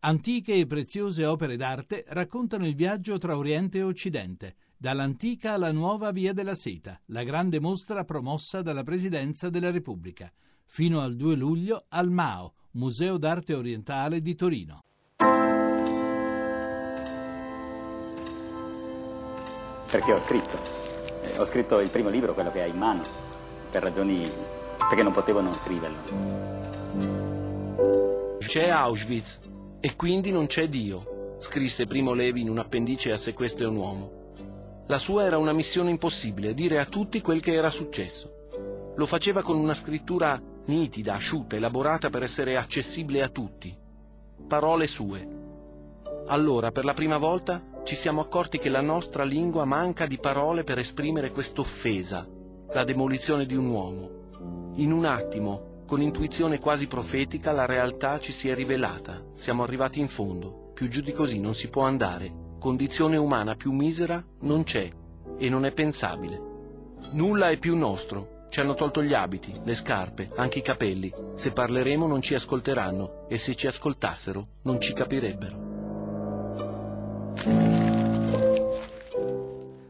Antiche e preziose opere d'arte raccontano il viaggio tra Oriente e Occidente, dall'antica alla nuova Via della Seta, la grande mostra promossa dalla Presidenza della Repubblica, fino al 2 luglio al MAO, Museo d'arte orientale di Torino. Perché ho scritto. Eh, ho scritto il primo libro, quello che hai in mano, per ragioni perché non potevo non scriverlo. C'è Auschwitz, e quindi non c'è Dio, scrisse Primo Levi in un appendice a Se questo è un uomo. La sua era una missione impossibile, dire a tutti quel che era successo. Lo faceva con una scrittura nitida, asciutta, elaborata per essere accessibile a tutti. Parole sue. Allora, per la prima volta, ci siamo accorti che la nostra lingua manca di parole per esprimere quest'offesa, la demolizione di un uomo. In un attimo, con intuizione quasi profetica la realtà ci si è rivelata. Siamo arrivati in fondo. Più giù di così non si può andare. Condizione umana più misera non c'è e non è pensabile. Nulla è più nostro. Ci hanno tolto gli abiti, le scarpe, anche i capelli. Se parleremo non ci ascolteranno e se ci ascoltassero non ci capirebbero.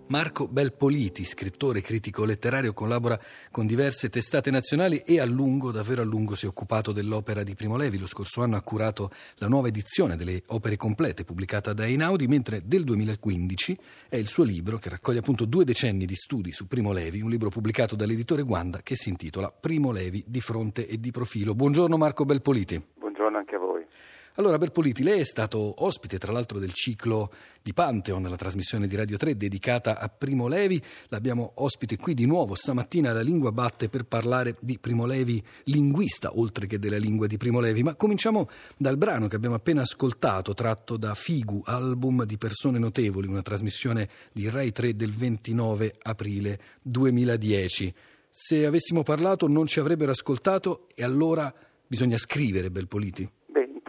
Marco Belpoliti, scrittore critico letterario, collabora con diverse testate nazionali e a lungo, davvero a lungo, si è occupato dell'opera di Primo Levi. Lo scorso anno ha curato la nuova edizione delle opere complete pubblicata da Einaudi, mentre del 2015 è il suo libro che raccoglie appunto due decenni di studi su Primo Levi, un libro pubblicato dall'editore Guanda che si intitola Primo Levi di fronte e di profilo. Buongiorno Marco Belpoliti. Buongiorno anche a voi. Allora, Berpoliti, lei è stato ospite tra l'altro del ciclo di Pantheon, la trasmissione di Radio 3 dedicata a Primo Levi. L'abbiamo ospite qui di nuovo stamattina la lingua batte per parlare di Primo Levi linguista, oltre che della lingua di Primo Levi. Ma cominciamo dal brano che abbiamo appena ascoltato, tratto da Figu, album di persone notevoli, una trasmissione di Rai 3 del 29 aprile 2010. Se avessimo parlato non ci avrebbero ascoltato e allora bisogna scrivere, Belpoliti.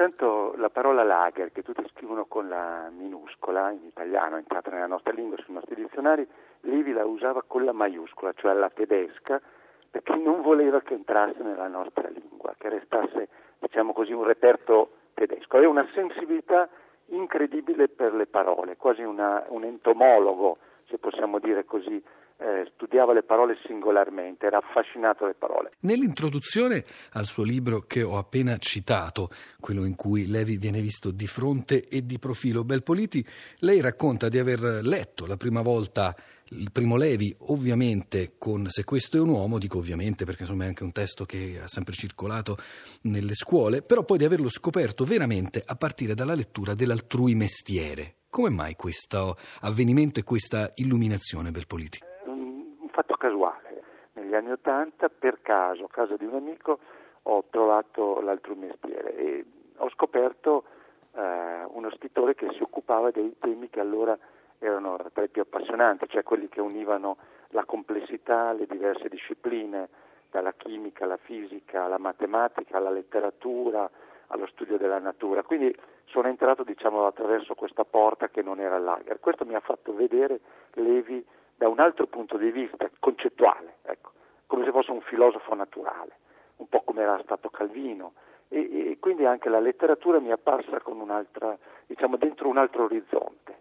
Intanto la parola lager, che tutti scrivono con la minuscola, in italiano è entrata nella nostra lingua, sui nostri dizionari, Levi la usava con la maiuscola, cioè la tedesca, perché non voleva che entrasse nella nostra lingua, che restasse, diciamo così, un reperto tedesco. Aveva una sensibilità incredibile per le parole, quasi una, un entomologo, se possiamo dire così, eh, studiava le parole singolarmente, era affascinato dalle parole. Nell'introduzione al suo libro che ho appena citato, quello in cui Levi viene visto di fronte e di profilo Belpoliti, lei racconta di aver letto la prima volta il primo Levi, ovviamente con Se questo è un uomo, dico ovviamente perché insomma è anche un testo che ha sempre circolato nelle scuole, però poi di averlo scoperto veramente a partire dalla lettura dell'altrui mestiere. Come mai questo avvenimento e questa illuminazione Belpoliti? Fatto casuale. Negli anni Ottanta, per caso, a casa di un amico, ho trovato l'altro mestiere e ho scoperto eh, uno scrittore che si occupava dei temi che allora erano tra i più appassionanti, cioè quelli che univano la complessità, le diverse discipline, dalla chimica alla fisica, alla matematica, alla letteratura, allo studio della natura. Quindi sono entrato diciamo, attraverso questa porta che non era lager. Questo mi ha fatto vedere Levi da un altro punto di vista concettuale, ecco, come se fosse un filosofo naturale, un po' come era stato Calvino. E, e quindi anche la letteratura mi è apparsa diciamo, dentro un altro orizzonte.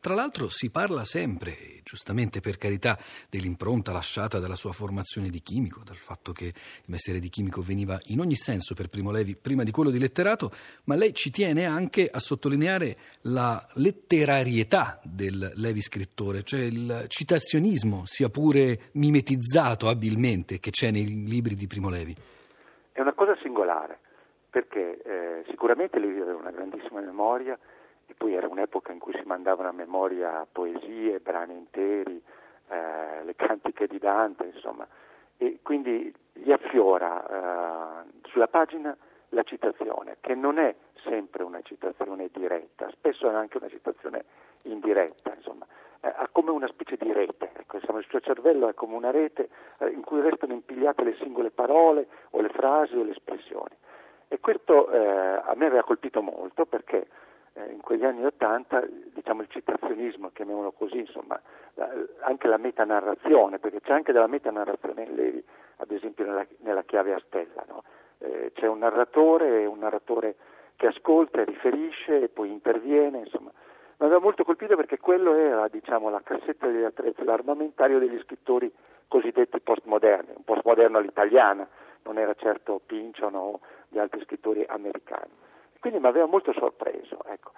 Tra l'altro si parla sempre, giustamente per carità, dell'impronta lasciata dalla sua formazione di chimico, dal fatto che il mestiere di chimico veniva in ogni senso per Primo Levi prima di quello di letterato, ma lei ci tiene anche a sottolineare la letterarietà del Levi scrittore, cioè il citazionismo, sia pure mimetizzato abilmente, che c'è nei libri di Primo Levi. È una cosa singolare, perché eh, sicuramente Levi aveva una grandissima memoria, poi era un'epoca in cui si mandavano a memoria poesie, brani interi, eh, le cantiche di Dante, insomma, e quindi gli affiora eh, sulla pagina la citazione, che non è sempre una citazione diretta, spesso è anche una citazione indiretta, insomma, eh, ha come una specie di rete, ecco, insomma, il suo cervello è come una rete eh, in cui restano impigliate le singole parole o le frasi o le espressioni. E questo eh, a me aveva colpito molto perché quegli anni Ottanta diciamo, il citazionismo, chiamiamolo così, insomma, anche la metanarrazione, perché c'è anche della metanarrazione in Levi, ad esempio nella, nella chiave a stella. No? Eh, c'è un narratore, un narratore che ascolta riferisce e poi interviene, insomma. Mi aveva molto colpito perché quello era, diciamo, la cassetta degli attrezzi, l'armamentario degli scrittori cosiddetti postmoderni, un postmoderno all'italiana, non era certo Pynchon o di altri scrittori americani. Quindi mi aveva molto sorpreso. Ecco.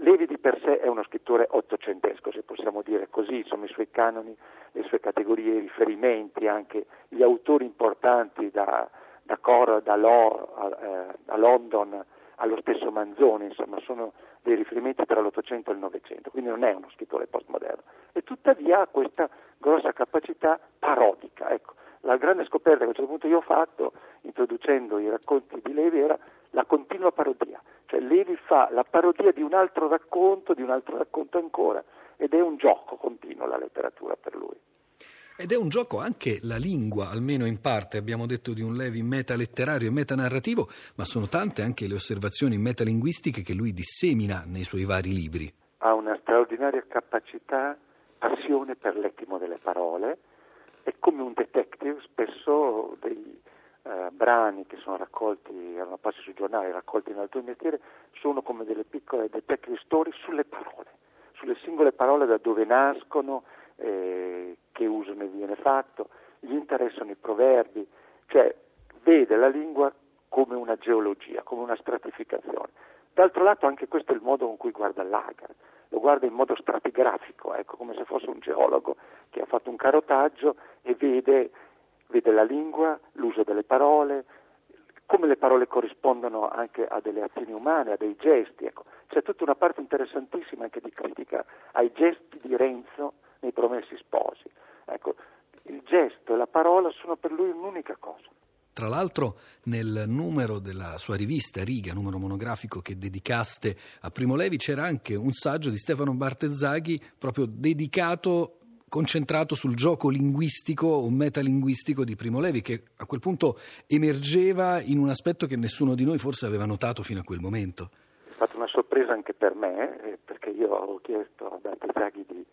Levi di per sé è uno scrittore ottocentesco, se possiamo dire così, insomma i suoi canoni, le sue categorie, i riferimenti, anche gli autori importanti da, da Cora, da Law a, eh, a London allo stesso Manzoni, insomma sono dei riferimenti tra l'Ottocento e il Novecento, quindi non è uno scrittore postmoderno. E tuttavia ha questa grossa capacità parodica. Ecco, la grande scoperta che a un certo punto io ho fatto, introducendo i racconti di Levi, era la continua parodia. Cioè Levi fa la parodia di un altro racconto, di un altro racconto ancora, ed è un gioco continuo la letteratura per lui. Ed è un gioco anche la lingua, almeno in parte. Abbiamo detto di un Levi metaletterario e metanarrativo, ma sono tante anche le osservazioni metalinguistiche che lui dissemina nei suoi vari libri. Ha una straordinaria capacità, passione per l'ettimo delle parole e come un detective spesso dei eh, brani che sono raccolti, erano passi sui giornali, raccolti in altro mestiere, sono come delle piccole detective story sulle parole, sulle singole parole da dove nascono, eh, che uso ne viene fatto, gli interessano i proverbi, cioè vede la lingua come una geologia, come una stratificazione. D'altro lato anche questo è il modo con cui guarda l'Agar, lo guarda in modo stratigrafico, ecco, come se fosse un geologo che ha fatto un carotaggio e vede, vede la lingua, l'uso delle parole, come le parole corrispondono anche a delle azioni umane, a dei gesti. Ecco. C'è tutta una parte interessantissima anche di critica ai gesti di Renzo nei promessi sposi. Ecco, il gesto e la parola sono per lui un'unica cosa. Tra l'altro nel numero della sua rivista Riga, numero monografico che dedicaste a Primo Levi, c'era anche un saggio di Stefano Bartezzaghi proprio dedicato concentrato sul gioco linguistico o metalinguistico di Primo Levi, che a quel punto emergeva in un aspetto che nessuno di noi forse aveva notato fino a quel momento. È stata una sorpresa anche per me, eh, perché io avevo chiesto a Bartezzaghi di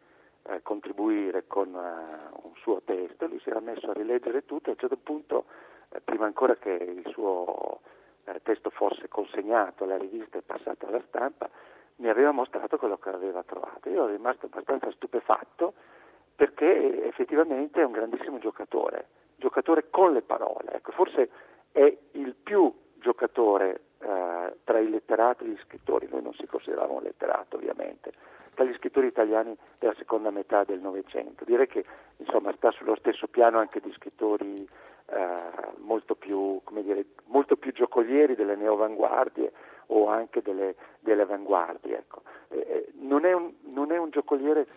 eh, contribuire con uh, un suo testo, lui si era messo a rileggere tutto e a un certo punto, eh, prima ancora che il suo eh, testo fosse consegnato alla rivista e passato alla stampa, mi aveva mostrato quello che aveva trovato. Io ero rimasto abbastanza stupefatto perché effettivamente è un grandissimo giocatore, giocatore con le parole. Ecco, forse è il più giocatore eh, tra i letterati e gli scrittori, noi non si consideravamo un letterato ovviamente, tra gli scrittori italiani della seconda metà del Novecento. Direi che insomma, sta sullo stesso piano anche di scrittori eh, molto, più, dire, molto, più, giocolieri delle neoavanguardie o anche delle, delle avanguardie. Ecco. Eh, non, è un, non, è un, giocoliere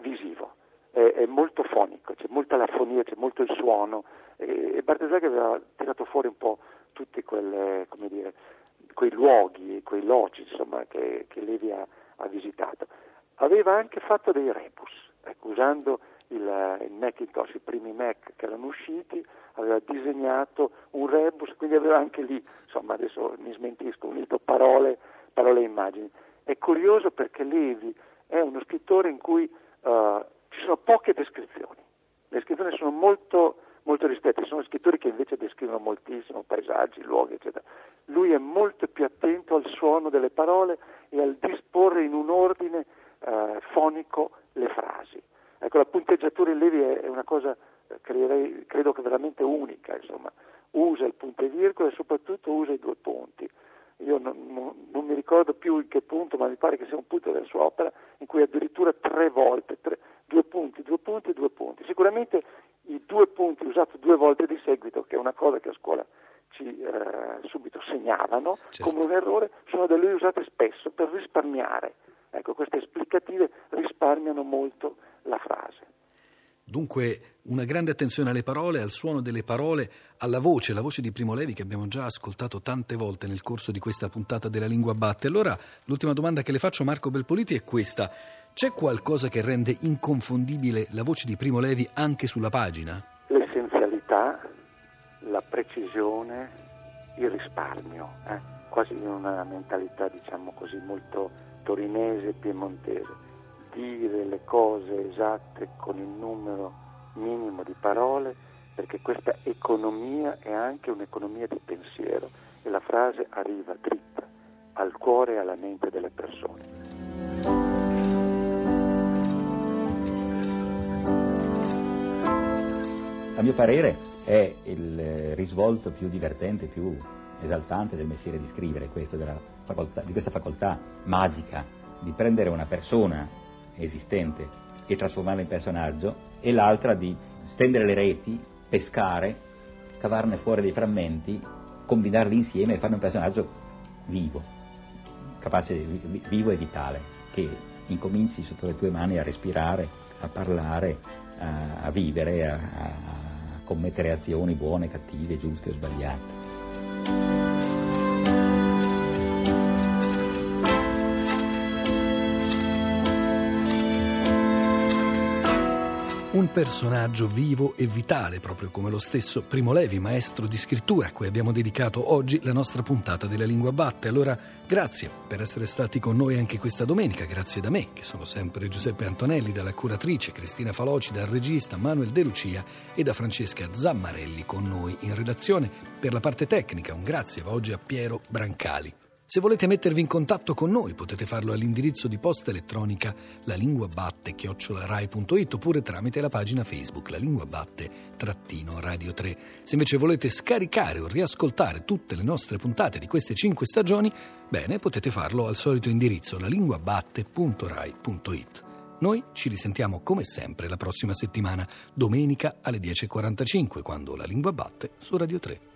visivo, è, è, molto fonico, c'è molta lafonia, c'è molto il suono e, e Bartesaghi aveva tirato fuori un po' tutti quelle, dire, quei luoghi, quei logi insomma, che, che Levi ha, ha visitato aveva anche fatto dei rebus, ecco, usando il, il, Macintosh, i primi Mac che erano usciti, aveva disegnato un rebus, quindi aveva anche lì, insomma adesso mi smentisco, unito parole, parole e immagini. È curioso perché Levi è uno scrittore in cui descrizioni, le descrizioni sono molto, molto ristrette, sono scrittori che invece descrivono moltissimo paesaggi, luoghi, eccetera. Lui è molto più attento al suono delle parole e al disporre in un ordine eh, fonico le frasi. Ecco, la punteggiatura in Levi è, una cosa, eh, creerei, credo che veramente unica, insomma. usa il punto e virgola e soprattutto usa i due punti. Io non, non, non, mi ricordo più in che punto, ma mi pare che sia un punto della sua opera in cui addirittura tre volte, tre, due punti, due punti, due punti. Sicuramente i due punti usati due volte di seguito, che è una cosa che a scuola ci eh, subito segnalano certo. come un errore, sono da lui usate spesso per risparmiare Ecco, queste esplicative risparmiano molto la frase. Dunque una grande attenzione alle parole, al suono delle parole, alla voce, la voce di Primo Levi che abbiamo già ascoltato tante volte nel corso di questa puntata della Lingua Batte. Allora l'ultima domanda che le faccio Marco Belpoliti è questa. C'è qualcosa che rende inconfondibile la voce di Primo Levi anche sulla pagina? L'essenzialità, la precisione, il risparmio, eh? quasi in una mentalità diciamo così molto torinese piemontese, dire le cose esatte con il numero minimo di parole, perché questa economia è anche un'economia di pensiero e la frase arriva dritta, al cuore e alla mente delle persone. A mio parere è il risvolto più divertente, più esaltante del mestiere di scrivere, questo facoltà, di questa facoltà magica di prendere una persona esistente e trasformarla in personaggio e l'altra di stendere le reti, pescare, cavarne fuori dei frammenti, combinarli insieme e fare un personaggio vivo, capace, vivo e vitale, che incominci sotto le tue mani a respirare, a parlare, a, a vivere, a, a commettere azioni buone, cattive, giuste o sbagliate. Un personaggio vivo e vitale, proprio come lo stesso Primo Levi, maestro di scrittura, a cui abbiamo dedicato oggi la nostra puntata della Lingua Batte. Allora, grazie per essere stati con noi anche questa domenica, grazie da me, che sono sempre Giuseppe Antonelli, dalla curatrice, Cristina Faloci, dal regista Manuel De Lucia e da Francesca Zammarelli con noi in redazione. Per la parte tecnica, un grazie va oggi a Piero Brancali. Se volete mettervi in contatto con noi potete farlo all'indirizzo di posta elettronica lalinguabatte-rai.it oppure tramite la pagina Facebook La Lingua Batte Radio 3. Se invece volete scaricare o riascoltare tutte le nostre puntate di queste cinque stagioni, bene, potete farlo al solito indirizzo lalinguabatte.rai.it. Noi ci risentiamo come sempre la prossima settimana, domenica alle 10.45, quando la lingua batte su Radio 3.